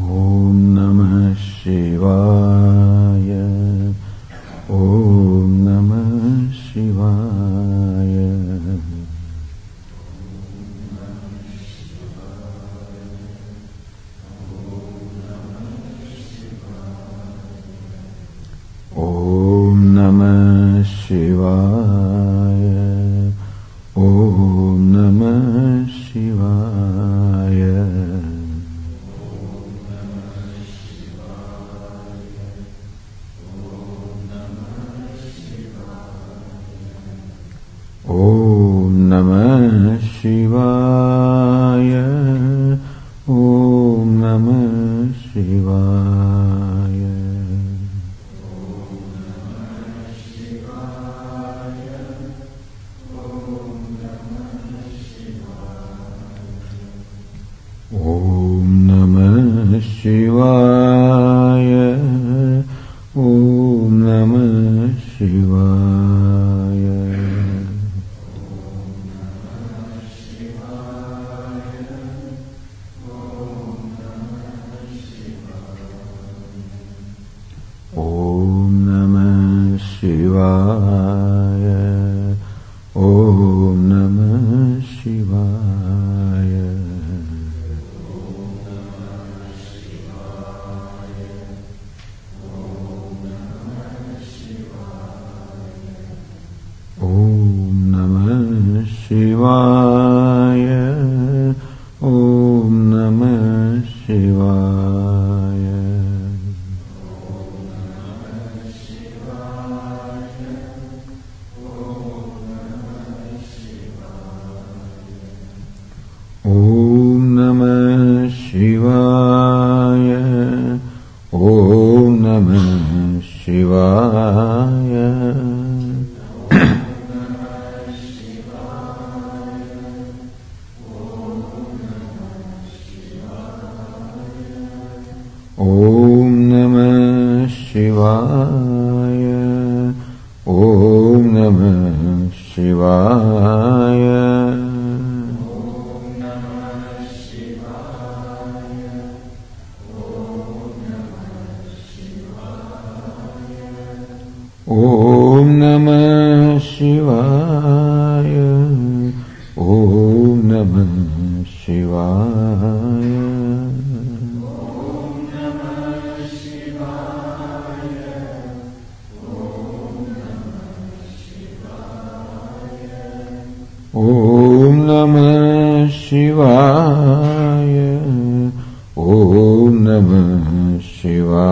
ॐ नमः Shiva Shiva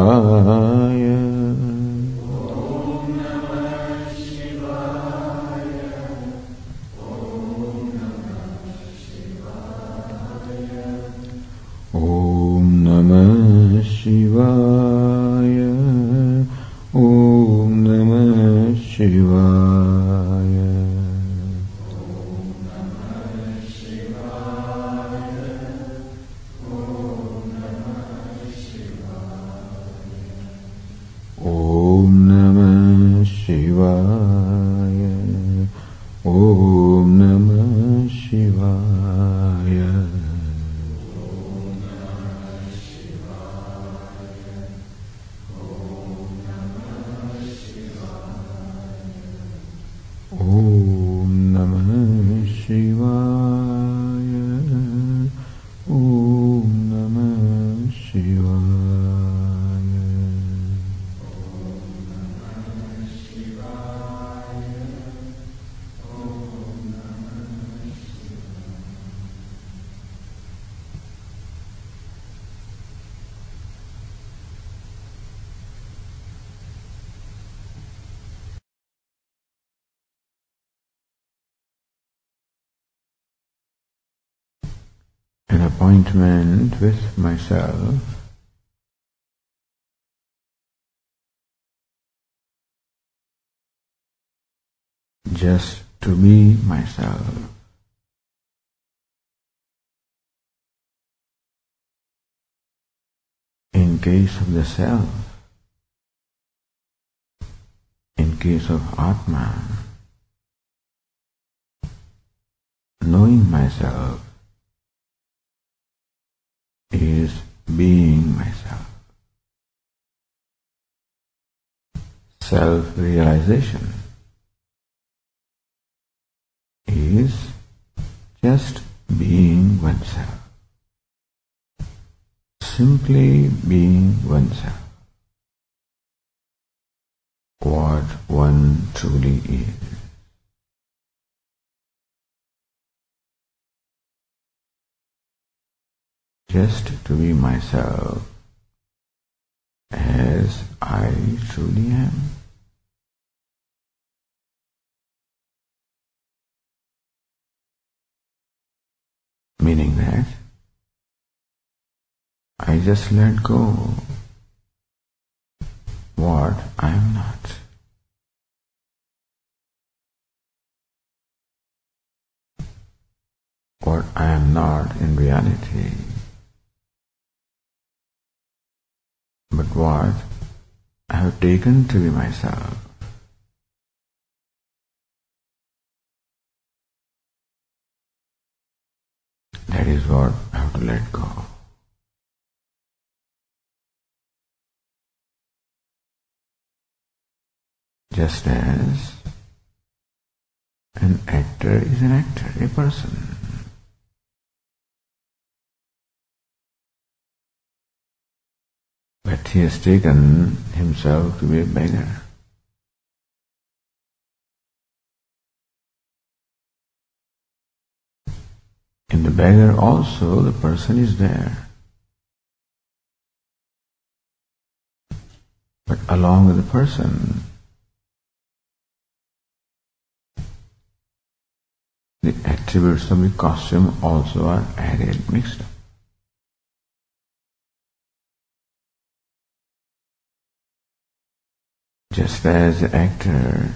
Shivaya. an appointment with myself. Just to be myself. In case of the self, in case of Atman, knowing myself is being myself. Self realization is just being oneself. Simply being oneself. What one truly is. Just to be myself as I truly am. Meaning that I just let go what I am not. What I am not in reality, but what I have taken to be myself. That is what I have to let go. Just as an actor is an actor, a person. But he has taken himself to be a beggar. In the beggar also the person is there. But along with the person, the attributes of the costume also are added, mixed up. Just as the actor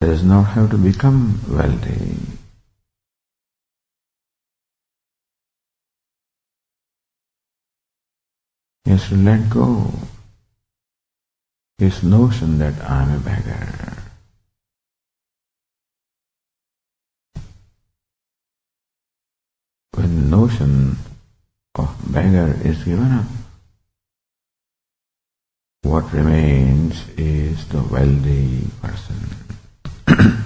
does not have to become wealthy, he has to let go his notion that I am a beggar. When the notion of beggar is given up, what remains is the wealthy person.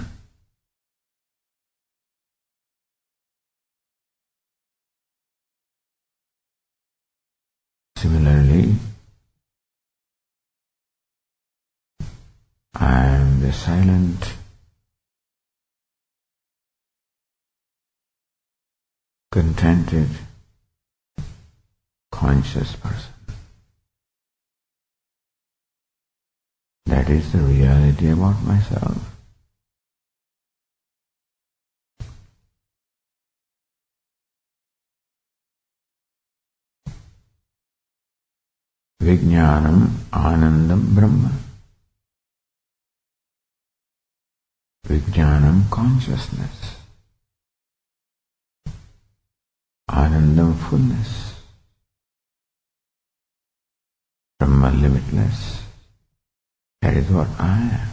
Similarly, I am the silent, contented, conscious person. That is the reality about myself. Vijnanam Anandam Brahma. Vijnanam consciousness. Anandam fullness. Brahma limitless. That is what I am.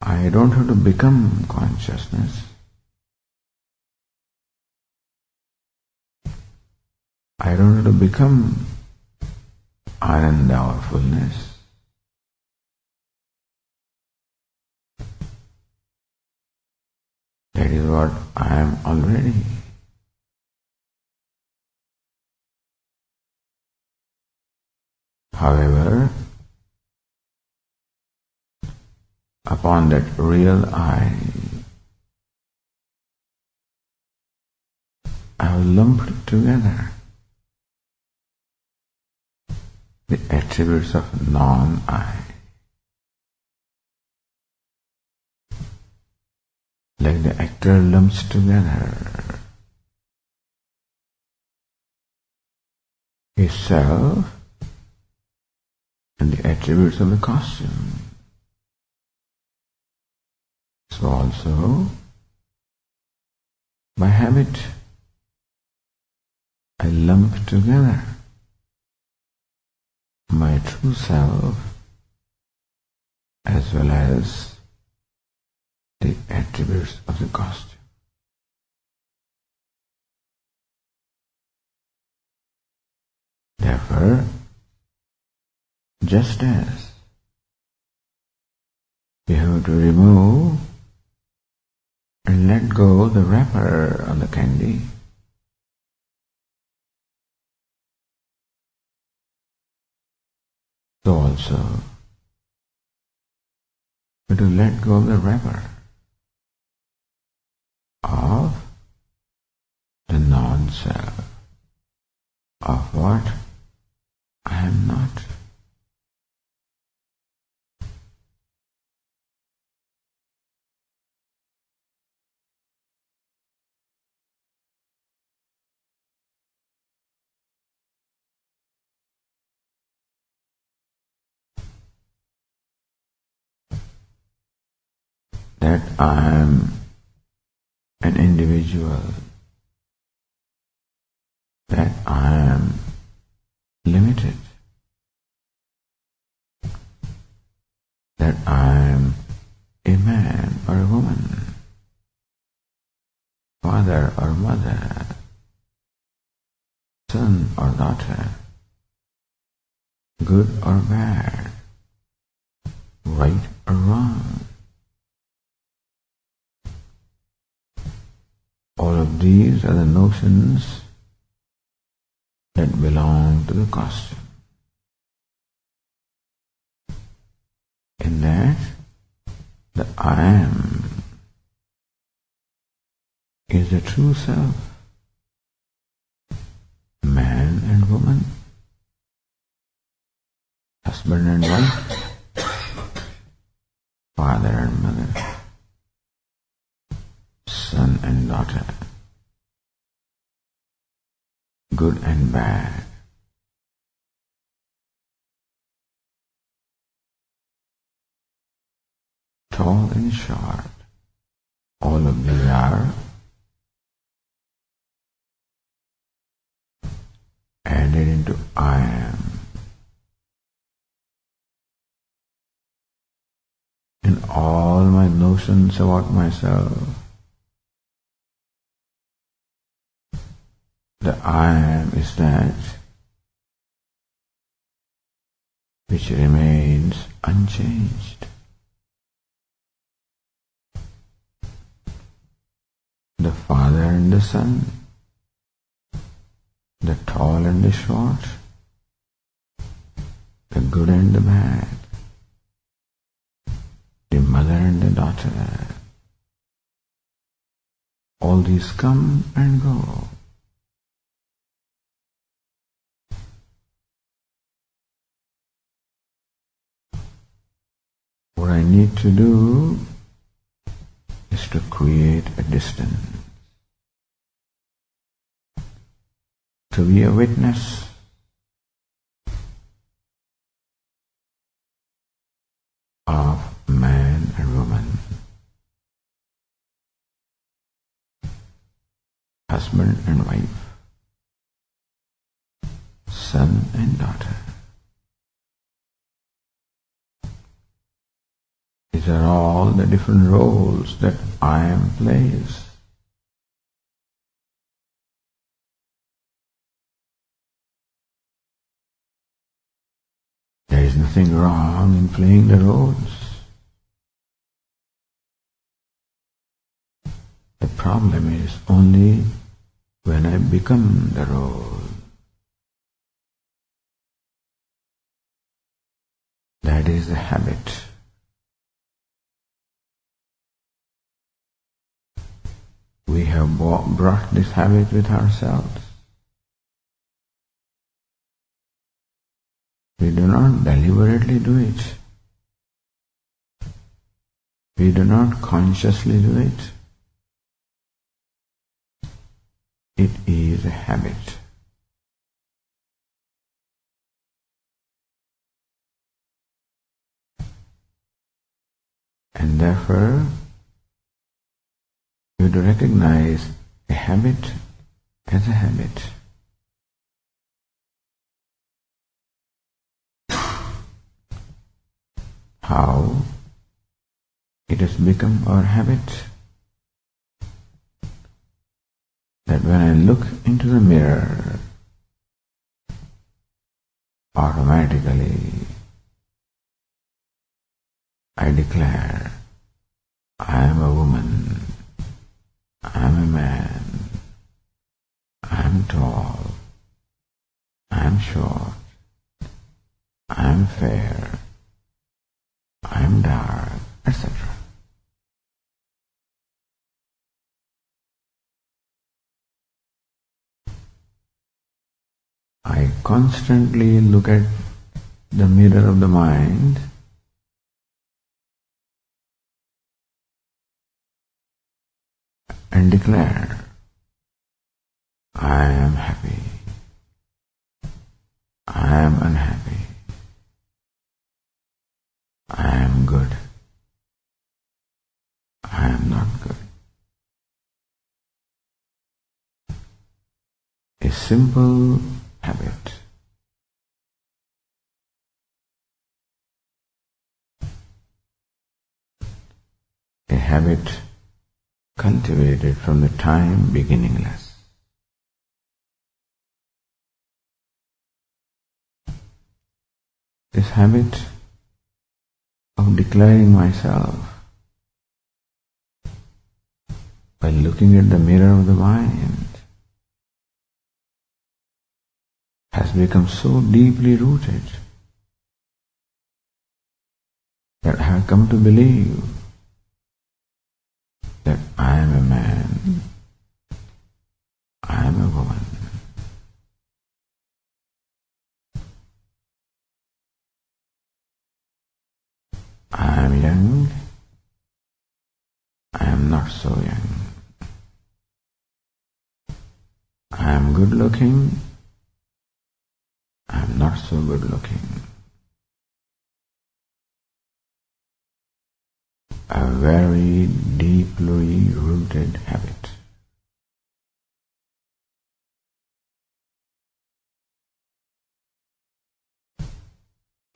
I don't have to become consciousness. I don't have to become ananda or fullness. That is what I am already. However, upon that real I, I have lumped together the attributes of non-I. Like the actor lumps together his self and the attributes of the costume. So also, by habit, I lump together my true self as well as the attributes of the costume. Therefore, just as we have to remove and let go the wrapper on the candy, so also we to let go the wrapper of the non-self, of what? I am not. That I am an individual, that I am limited, that I am a man or a woman, father or mother, son or daughter, good or bad, right or wrong. All of these are the notions that belong to the costume. In that, the I am is the true self, man and woman, husband and wife, father and mother, son and daughter, good and bad. Tall and short, all of these are added into I am. And all my notions about myself, the I am is that which remains unchanged. The Father and the Son the tall and the short, the good and the bad, the mother and the daughter. All these come and go. What I need to do is to create a distance. to be a witness of man and woman, husband and wife, son and daughter. These are all the different roles that I am plays. There is nothing wrong in playing the roles. The problem is only when I become the role. That is the habit. We have brought this habit with ourselves. We do not deliberately do it. We do not consciously do it. It is a habit. And therefore, you to recognize a habit as a habit. how it has become our habit that when I look into the mirror, automatically I declare I am a woman, I am a man, I am tall, I am short, I am fair, I am dark, etc. I constantly look at the mirror of the mind and declare, I am happy, I am unhappy, I am good, I am not good. A simple habit. A habit cultivated from the time beginningless. This habit of declaring myself by looking at the mirror of the mind has become so deeply rooted that I have come to believe that I am a man, I am a woman. I am young, I am not so young. I am good looking, I am not so good looking. A very deeply rooted habit.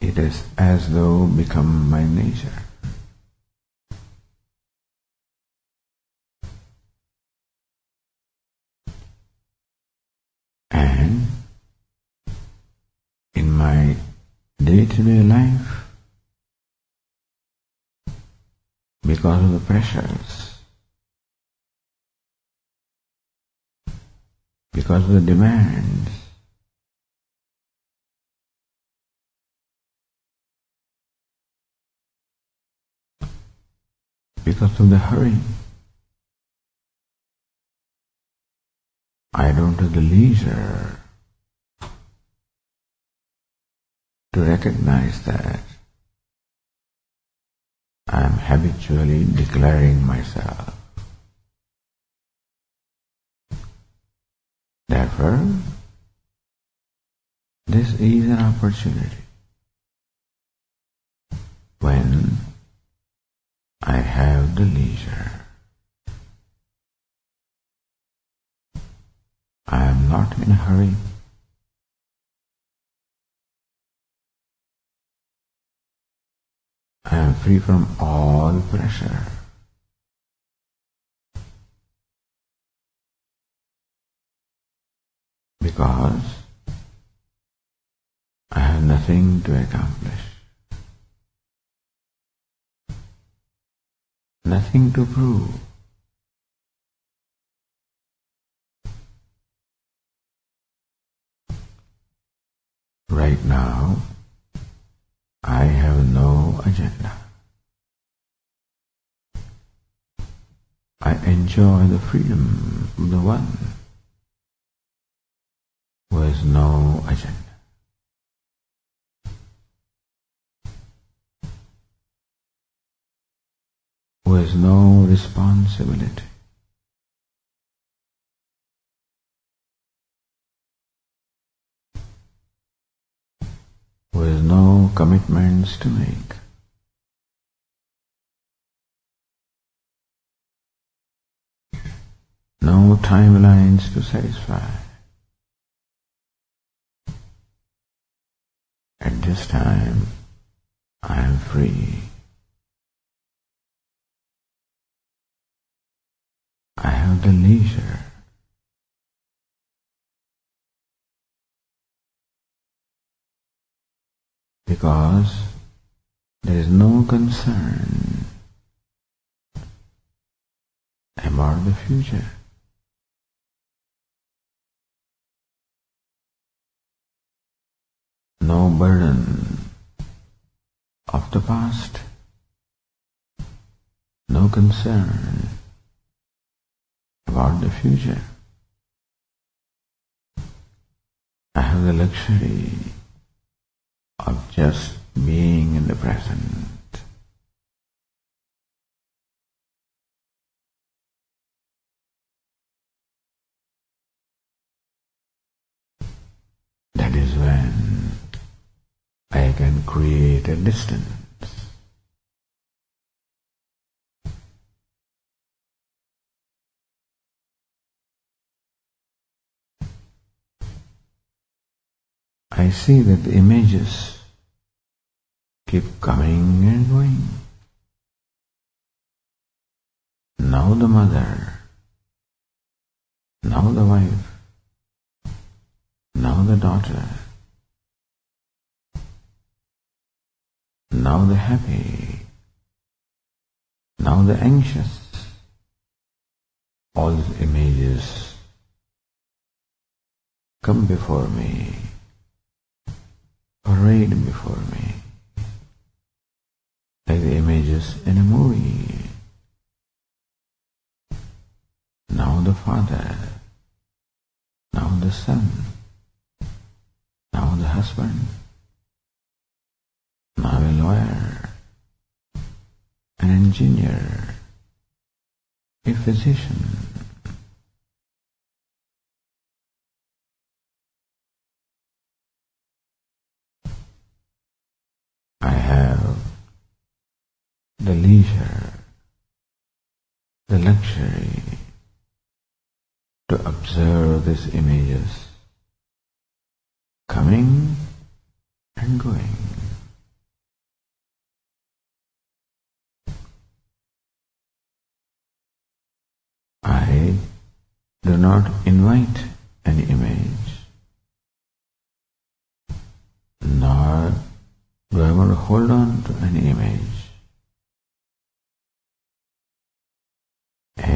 It is as though become my nature. And in my day-to-day life, because of the pressures, because of the demands, because of the hurry. I don't have the leisure to recognize that I am habitually declaring myself. Therefore, this is an opportunity when I have the leisure. I am not in a hurry. Free from all pressure. Because I have nothing to accomplish. Nothing to prove. Right now, I have no agenda. I enjoy the freedom of the one who has no agenda. Who has no responsibility. Who has no commitments to make. No timelines to satisfy. At this time, I am free. I have the leisure. because there is no concern about the future. No burden of the past, no concern about the future. I have the luxury of just being in the present. I can create a distance. I see that the images keep coming and going. Now the mother, now the wife, now the daughter, now the happy, now the anxious. All these images come before me, parade before me like the images in a movie. Now the father, now the son, now the husband, now a lawyer, an engineer, a physician. I have the leisure, the luxury to observe these images coming and going. Do not invite any image, nor do I want to hold on to any image.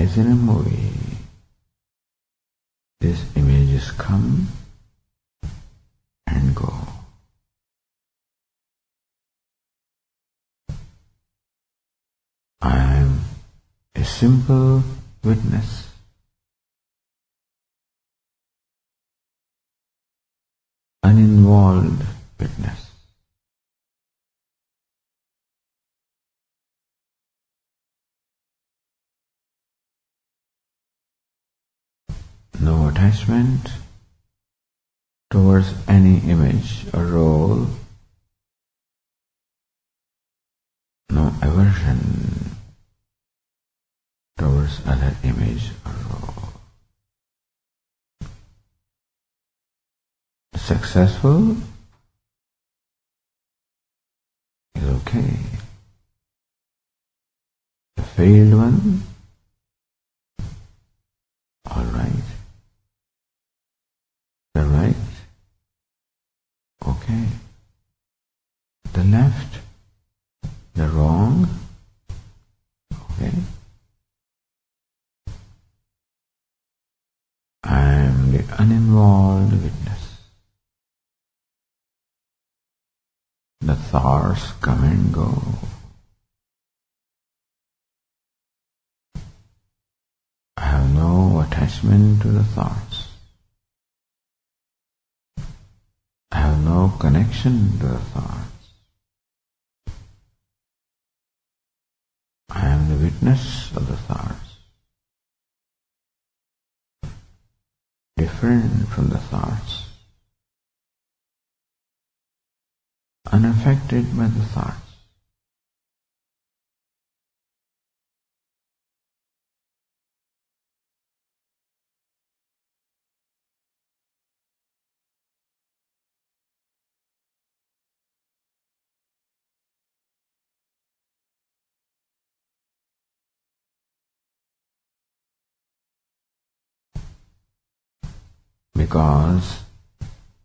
as in a movie, these images come and go. I am a simple witness. Uninvolved witness. no attachment towards any image or role, no aversion towards other image or role. Successful is okay. The failed one, all right. The right, okay. The left, the wrong, okay. I am the uninvolved witness. Thoughts come and go. I have no attachment to the thoughts. I have no connection to the thoughts. I am the witness of the thoughts. Different from the thoughts. Unaffected by the thoughts. because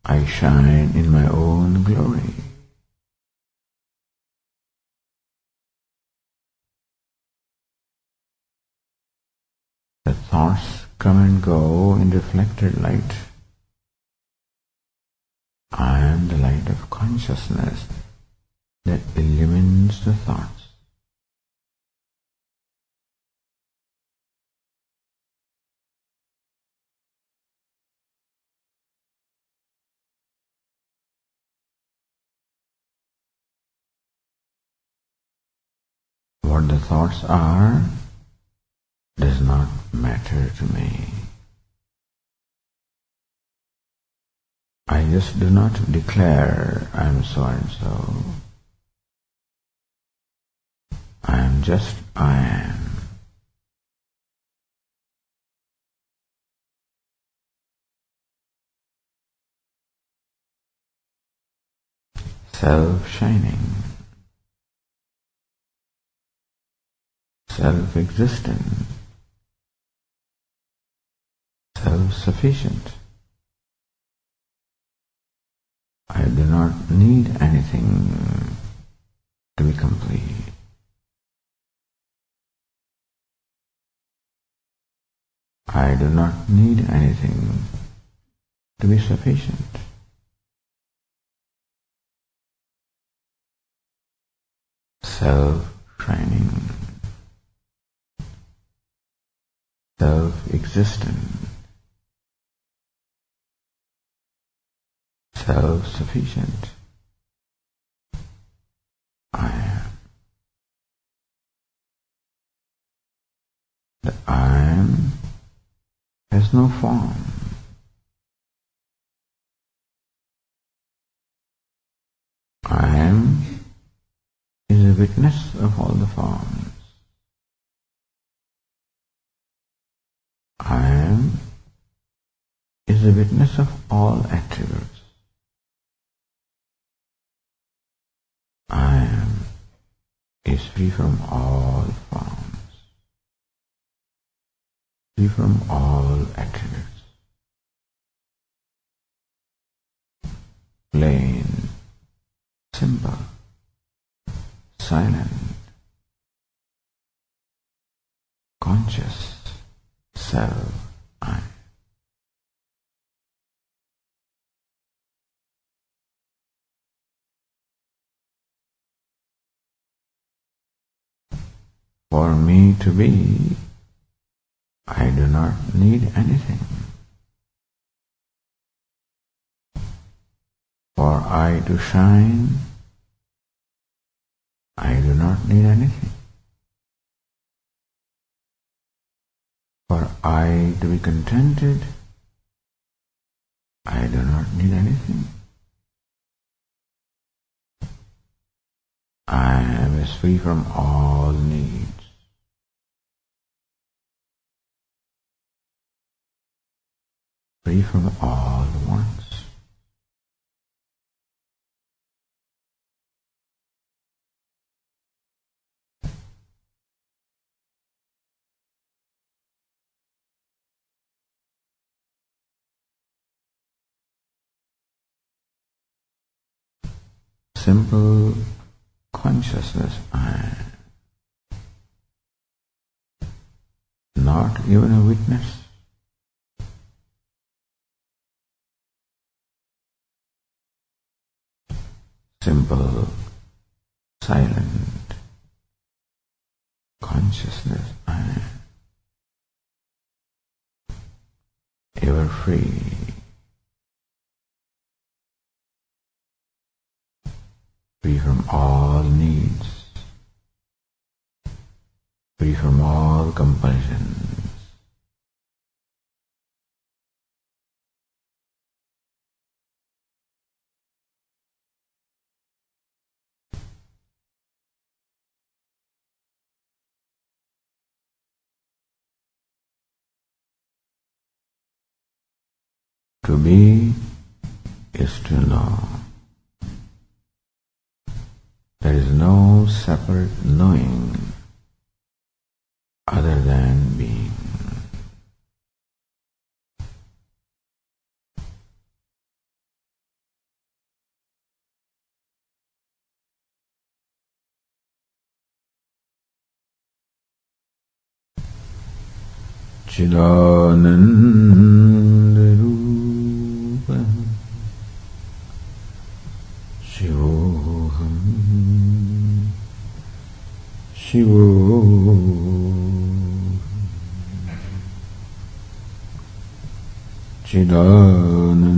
I shine in my own glory. The thoughts come and go in reflected light. I am the light of consciousness that illumines the thoughts. What the thoughts are does not matter to me. I just do not declare I am so and so. I am just I am. Self-shining. self-existent, self-sufficient. I do not need anything to be complete. I do not need anything to be sufficient. Self-training. self-existent, self-sufficient. I am. The I am has no form. I am is a witness of all the forms. I am is a witness of all attributes. I am is free from all forms, free from all attributes. Plain, simple, silent, conscious, self For me to be, I do not need anything. For I to shine, I do not need anything. For I to be contented, I do not need anything. I am as free from all needs. Free from all the wants. simple consciousness I not even a witness. Simple, silent consciousness I ever free. free from all needs, free from all compulsions. To be is to know. There is no separate knowing other than being. Chidanand 지나는